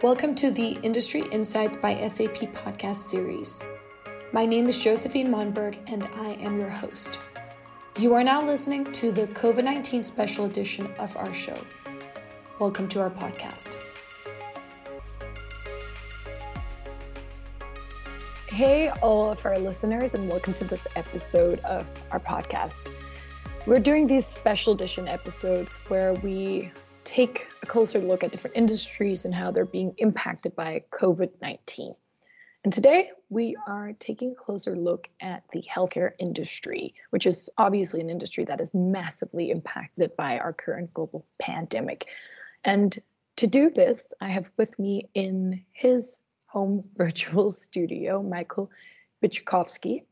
Welcome to the Industry Insights by SAP podcast series. My name is Josephine Monberg, and I am your host. You are now listening to the COVID 19 special edition of our show. Welcome to our podcast. Hey, all of our listeners, and welcome to this episode of our podcast. We're doing these special edition episodes where we take a closer look at different industries and how they're being impacted by COVID 19. And today we are taking a closer look at the healthcare industry, which is obviously an industry that is massively impacted by our current global pandemic. And to do this, I have with me in his home virtual studio Michael Byczkowski.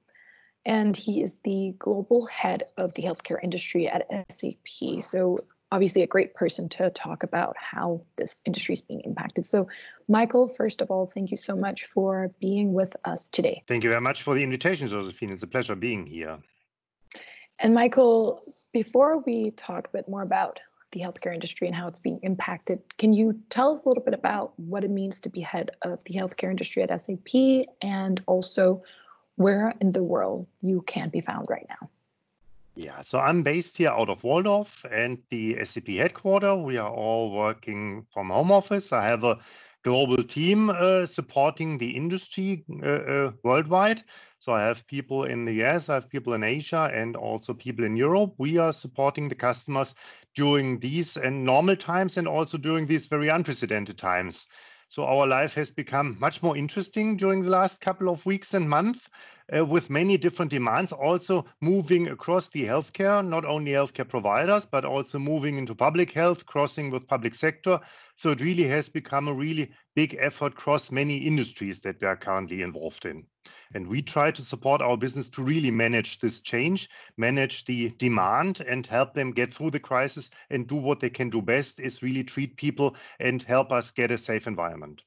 And he is the global head of the healthcare industry at SAP. So obviously a great person to talk about how this industry is being impacted. So, Michael, first of all, thank you so much for being with us today. Thank you very much for the invitation, Josephine. It's a pleasure being here. And, Michael, before we talk a bit more about the healthcare industry and how it's being impacted, can you tell us a little bit about what it means to be head of the healthcare industry at SAP and also where in the world you can be found right now? Yeah, so I'm based here out of Walldorf and the SAP headquarters. We are all working from home office. I have a global team uh, supporting the industry uh, uh, worldwide. So I have people in the US, I have people in Asia, and also people in Europe. We are supporting the customers during these and normal times and also during these very unprecedented times. So our life has become much more interesting during the last couple of weeks and months uh, with many different demands, also moving across the healthcare, not only healthcare providers, but also moving into public health, crossing with public sector. So it really has become a really big effort across many industries that we are currently involved in. And we try to support our business to really manage this change, manage the demand, and help them get through the crisis and do what they can do best is really treat people and help us get a safe environment.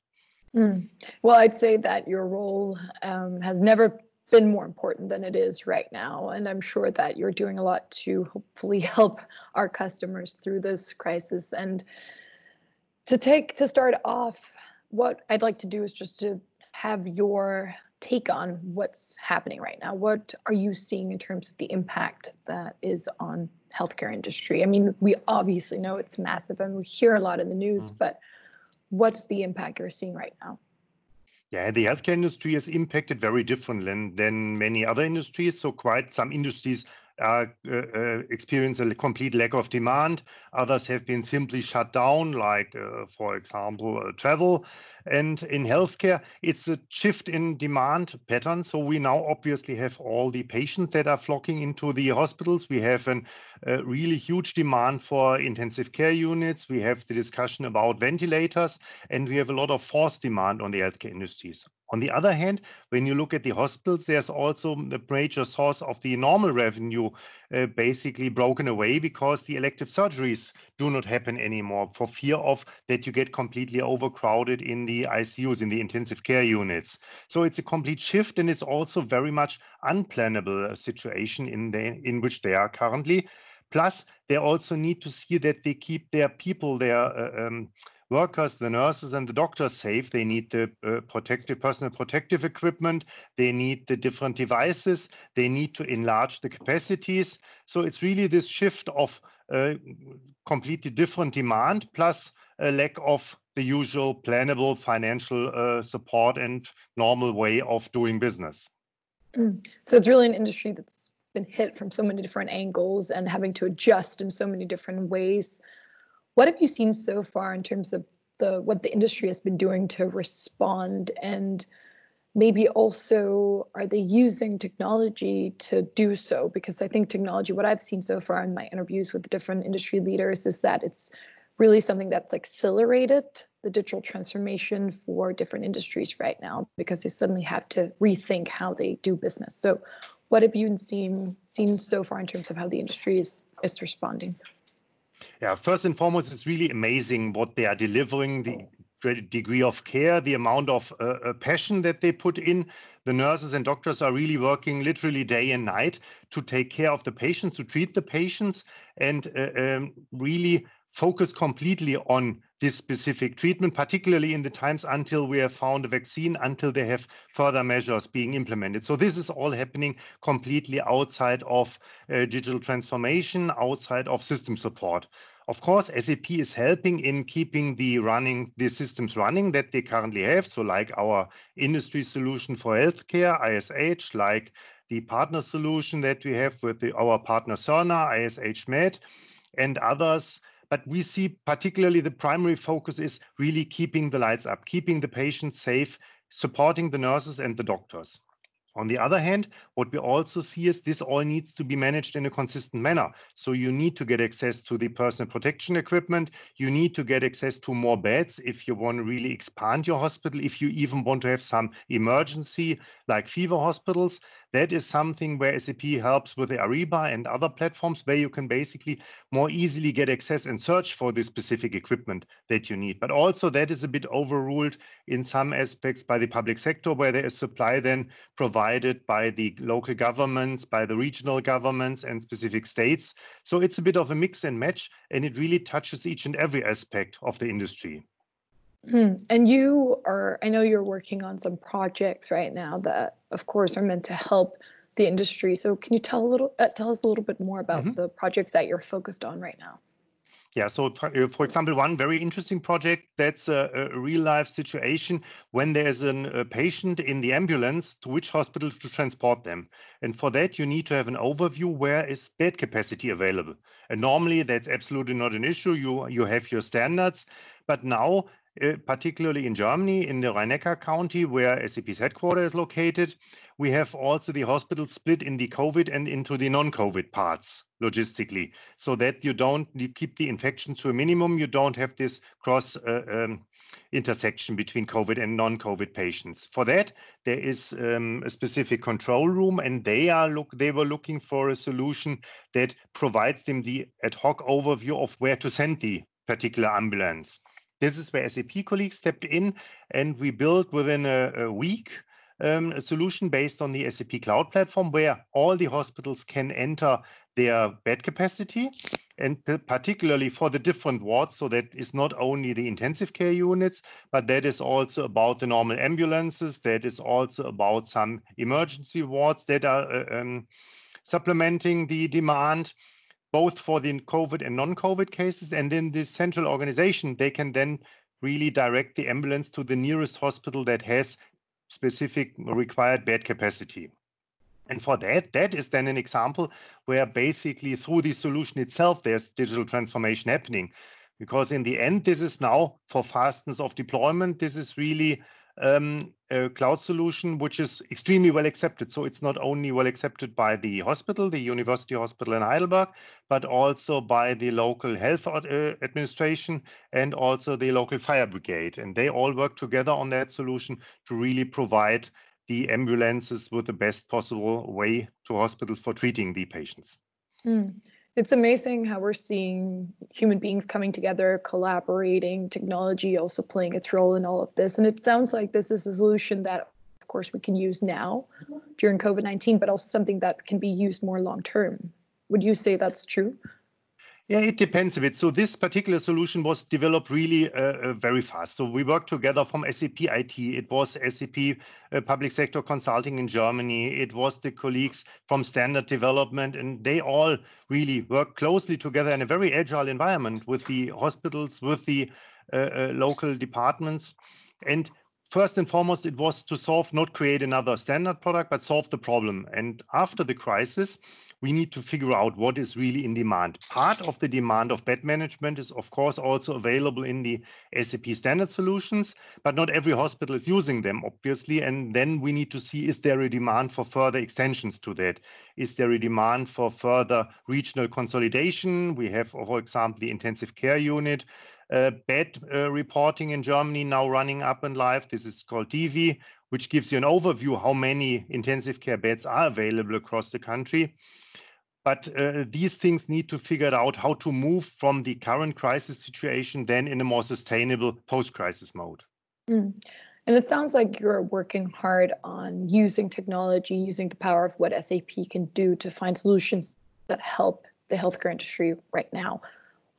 Mm. Well, I'd say that your role um, has never been more important than it is right now. And I'm sure that you're doing a lot to hopefully help our customers through this crisis. And to take to start off, what I'd like to do is just to have your take on what's happening right now. What are you seeing in terms of the impact that is on healthcare industry? I mean, we obviously know it's massive and we hear a lot in the news, mm. but what's the impact you're seeing right now? Yeah, the healthcare industry is impacted very differently than, than many other industries. So quite some industries experience a complete lack of demand. Others have been simply shut down, like, uh, for example, uh, travel. And in healthcare, it's a shift in demand pattern. So we now obviously have all the patients that are flocking into the hospitals. We have a really huge demand for intensive care units. We have the discussion about ventilators, and we have a lot of forced demand on the healthcare industries. On the other hand, when you look at the hospitals, there's also the major source of the normal revenue uh, basically broken away because the elective surgeries do not happen anymore for fear of that you get completely overcrowded in the ICUs, in the intensive care units. So it's a complete shift and it's also very much unplannable situation in the in which they are currently. Plus, they also need to see that they keep their people, their uh, um, workers, the nurses and the doctors safe. They need the uh, protective personal protective equipment. They need the different devices. They need to enlarge the capacities. So it's really this shift of uh, completely different demand plus a lack of the usual plannable financial uh, support and normal way of doing business. Mm. So it's really an industry that's been hit from so many different angles and having to adjust in so many different ways what have you seen so far in terms of the what the industry has been doing to respond? And maybe also are they using technology to do so? Because i think technology what i've seen so far in my interviews with different industry leaders is that it's really something that's accelerated the digital transformation for different industries right now because they suddenly have to rethink how they do business. So what have you seen seen so far in terms of how the industry is is responding yeah, first and foremost, it's really amazing what they are delivering, the degree of care, the amount of uh, uh, passion that they put in. The nurses and doctors are really working literally day and night to take care of the patients, to treat the patients, and uh, um, really focus completely on this specific treatment, particularly in the times until we have found a vaccine, until they have further measures being implemented. So this is all happening completely outside of uh, digital transformation, outside of system support. Of course, SAP is helping in keeping the running the systems running that they currently have. So, like our industry solution for healthcare, ISH, like the partner solution that we have with the, our partner Cerner, ISH Med, and others but we see particularly the primary focus is really keeping the lights up, keeping the patients safe, supporting the nurses and the doctors. On the other hand, what we also see is this all needs to be managed in a consistent manner. So you need to get access to the personal protection equipment. You need to get access to more beds if you want to really expand your hospital, if you even want to have some emergency like fever hospitals. That is something where SAP helps with the Ariba and other platforms where you can basically more easily get access and search for the specific equipment that you need. But also that is a bit overruled in some aspects by the public sector where there is supply then provided by the local governments, by the regional governments and specific states. So it's a bit of a mix and match and it really touches each and every aspect of the industry. Hmm. And you are, I know you're working on some projects right now that, of course, are meant to help the industry. So, can you tell a little, uh, tell us a little bit more about mm-hmm. the projects that you're focused on right now? Yeah, so uh, for example, one very interesting project that's a, a real life situation when there's an, a patient in the ambulance to which hospital to transport them. And for that, you need to have an overview where is bed capacity available. And normally, that's absolutely not an issue. You, you have your standards. But now uh, particularly in Germany, in the Rhein-Neckar County, where SAP's headquarters is located. We have also the hospital split in the COVID and into the non-COVID parts logistically, so that you don't you keep the infection to a minimum. You don't have this cross uh, um, intersection between COVID and non-COVID patients. For that, there is um, a specific control room, and they are look they were looking for a solution that provides them the ad hoc overview of where to send the particular ambulance. This is where SAP colleagues stepped in, and we built within a, a week um, a solution based on the SAP Cloud platform where all the hospitals can enter their bed capacity and particularly for the different wards. So that is not only the intensive care units, but that is also about the normal ambulances. That is also about some emergency wards that are uh, um, supplementing the demand both for the COVID and non-COVID cases. And in this central organization, they can then really direct the ambulance to the nearest hospital that has specific required bed capacity. And for that, that is then an example where basically through the solution itself, there's digital transformation happening. Because in the end, this is now for fastness of deployment, this is really um, a cloud solution which is extremely well accepted. So it's not only well accepted by the hospital, the University Hospital in Heidelberg, but also by the local health uh, administration and also the local fire brigade. And they all work together on that solution to really provide the ambulances with the best possible way to hospitals for treating the patients. Mm it's amazing how we're seeing human beings coming together, collaborating, technology also playing its role in all of this. And it sounds like this is a solution that, of course, we can use now during COVID 19, but also something that can be used more long term. Would you say that's true? Yeah, it depends a bit. So this particular solution was developed really uh, uh, very fast. So we worked together from SAP IT. It was SAP uh, Public Sector Consulting in Germany. It was the colleagues from Standard Development, and they all really worked closely together in a very agile environment with the hospitals, with the uh, uh local departments. And first and foremost, it was to solve, not create another standard product, but solve the problem. And after the crisis, we need to figure out what is really in demand. Part of the demand of bed management is, of course, also available in the SAP standard solutions, but not every hospital is using them, obviously. And then we need to see is there a demand for further extensions to that? Is there a demand for further regional consolidation? We have, for example, the intensive care unit. Uh, bed uh, reporting in Germany now running up and live. This is called DIVI, which gives you an overview how many intensive care beds are available across the country. But uh, these things need to figure out how to move from the current crisis situation then in a more sustainable post-crisis mode. Mm. And it sounds like you're working hard on using technology, using the power of what SAP can do to find solutions that help the healthcare industry right now.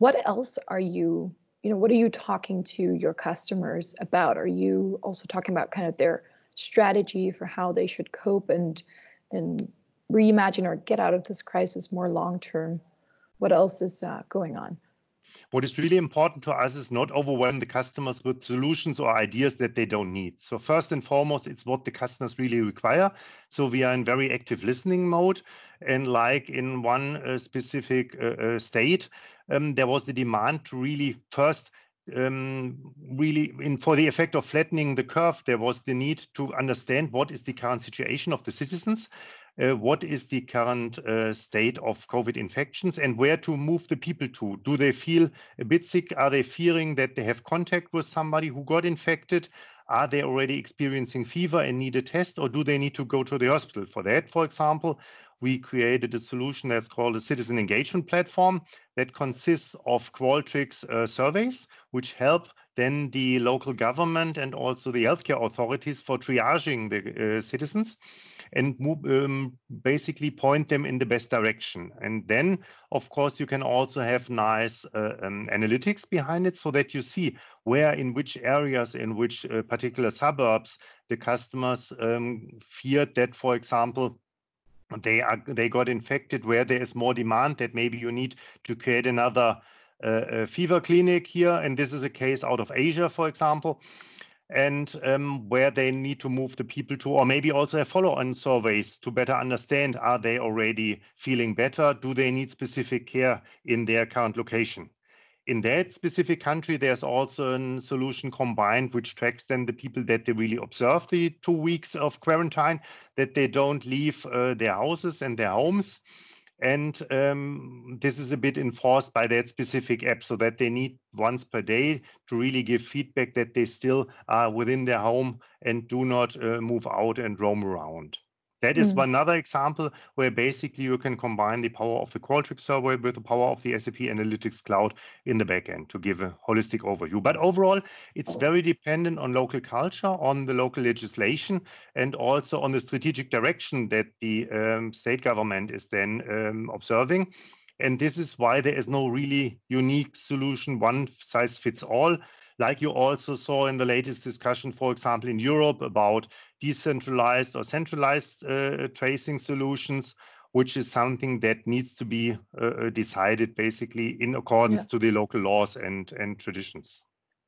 what else are you you know what are you talking to your customers about are you also talking about kind of their strategy for how they should cope and and reimagine or get out of this crisis more long term what else is uh, going on what is really important to us is not overwhelm the customers with solutions or ideas that they don't need. So first and foremost, it's what the customers really require. So we are in very active listening mode. And like in one uh, specific uh, uh, state, um, there was the demand to really first um, really in for the effect of flattening the curve, there was the need to understand what is the current situation of the citizens what is the current uh, state of COVID infections and where to move the people to. Do they feel a bit sick? Are they fearing that they have contact with somebody who got infected? Are they already experiencing fever and need a test, or do they need to go to the hospital? For that, for example, we created a solution that's called a citizen engagement platform that consists of Qualtrics uh, surveys, which help then the local government and also the healthcare authorities for triaging the uh, citizens and um, basically point them in the best direction. And then, of course, you can also have nice uh, um, analytics behind it so that you see where, in which areas, in which uh, particular suburbs, the customers um, feared that, for example, they are they got infected where there is more demand that maybe you need to create another uh, fever clinic here and this is a case out of asia for example and um, where they need to move the people to, or maybe also follow-on surveys to better understand, are they already feeling better? Do they need specific care in their current location? In that specific country, there's also a solution combined which tracks then the people that they really observe the two weeks of quarantine, that they don't leave uh, their houses and their homes and um, this is a bit enforced by that specific app so that they need once per day to really give feedback that they still are within their home and do not uh, move out and roam around. That is mm. another example where basically you can combine the power of the Qualtrics server with the power of the SAP Analytics Cloud in the backend to give a holistic overview. But overall, it's very dependent on local culture, on the local legislation, and also on the strategic direction that the um, state government is then um, observing. And this is why there is no really unique solution, one size fits all like you also saw in the latest discussion, for example, in Europe about decentralized or centralized uh, tracing solutions, which is something that needs to be uh, uh, decided basically in accordance yeah. to the local laws and, and traditions.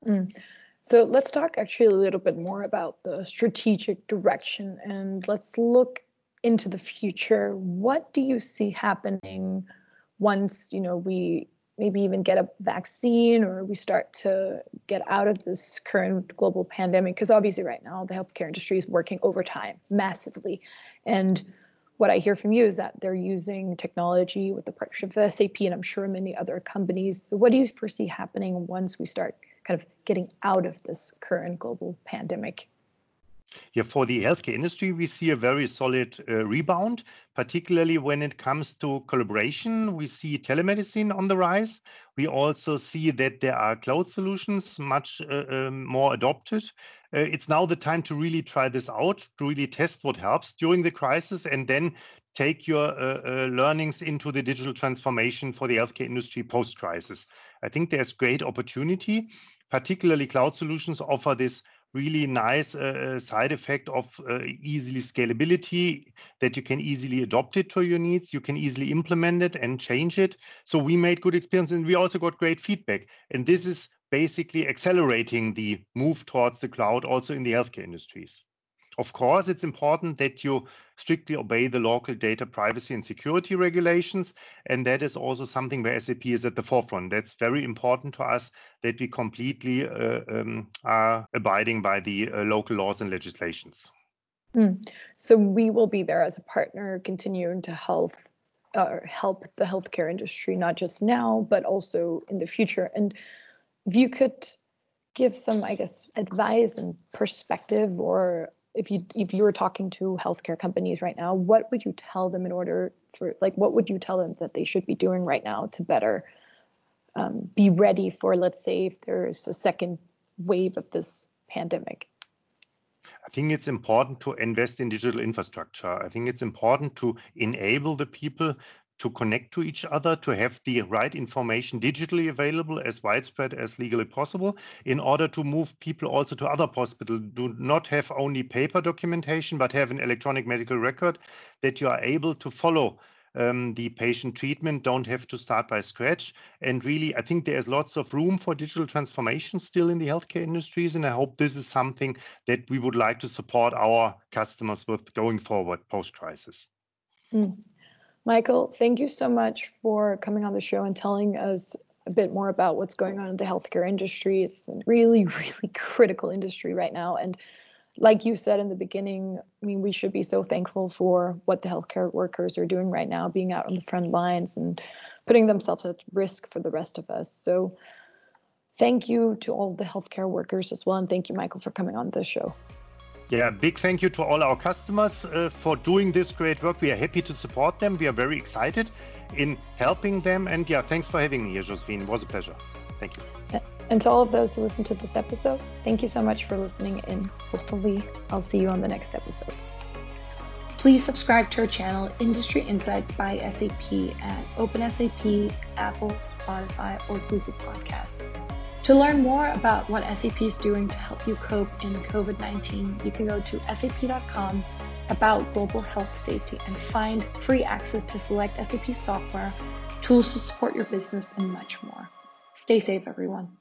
Mm. So let's talk actually a little bit more about the strategic direction and let's look into the future. What do you see happening once you know we maybe even get a vaccine or we start to get out of this current global pandemic because obviously right now the healthcare industry is working overtime massively. And what i hear from you is that they're using technology with the partnership with sap and i'm sure many other companies. So what do you foresee happening once we start kind of getting out of this current global pandemic yeah, for the healthcare industry, we see a very solid uh, rebound, particularly when it comes to collaboration. We see telemedicine on the rise. We also see that there are cloud solutions much uh, um, more adopted. Uh, it's now the time to really try this out, to really test what helps during the crisis, and then take your uh, uh, learnings into the digital transformation for the healthcare industry post crisis. I think there's great opportunity. Particularly, cloud solutions offer this really nice uh, uh, side effect of uh, easily scalability that you can easily adopt it to your needs. You can easily implement it and change it. So we made good experience and we also got great feedback. And this is basically accelerating the move towards the cloud also in the healthcare industries. Of course, it's important that you strictly obey the local data privacy and security regulations. And that is also something where SAP is at the forefront. That's very important to us that we completely uh, um, are abiding by the uh, local laws and legislations. Mm. So we will be there as a partner, continuing to health uh, help the healthcare industry, not just now, but also in the future. And if you could give some, I guess, advice and perspective or if you if you were talking to healthcare companies right now, what would you tell them in order for like what would you tell them that they should be doing right now to better um, be ready for let's say if there's a second wave of this pandemic? I think it's important to invest in digital infrastructure. I think it's important to enable the people to connect to each other, to have the right information digitally available as widespread as legally possible in order to move people also to other hospitals. Do not have only paper documentation, but have an electronic medical record that you are able to follow um, the patient treatment, don't have to start by scratch. And really, I think there's lots of room for digital transformation still in the healthcare industries. And I hope this is something that we would like to support our customers with going forward post crisis. Mm. Michael, thank you so much for coming on the show and telling us a bit more about what's going on in the healthcare industry. It's a really, really critical industry right now. And like you said in the beginning, I mean, we should be so thankful for what the healthcare workers are doing right now, being out on the front lines and putting themselves at risk for the rest of us. So, thank you to all the healthcare workers as well. And thank you, Michael, for coming on the show. Yeah, big thank you to all our customers uh, for doing this great work. We are happy to support them. We are very excited in helping them. And yeah, thanks for having me here, Josephine. It was a pleasure. Thank you. And to all of those who listened to this episode, thank you so much for listening, and hopefully, I'll see you on the next episode. Please subscribe to our channel, Industry Insights by SAP, at OpenSAP, Apple, Spotify, or Google Podcasts. To learn more about what SAP is doing to help you cope in COVID 19, you can go to sap.com about global health safety and find free access to select SAP software, tools to support your business, and much more. Stay safe, everyone.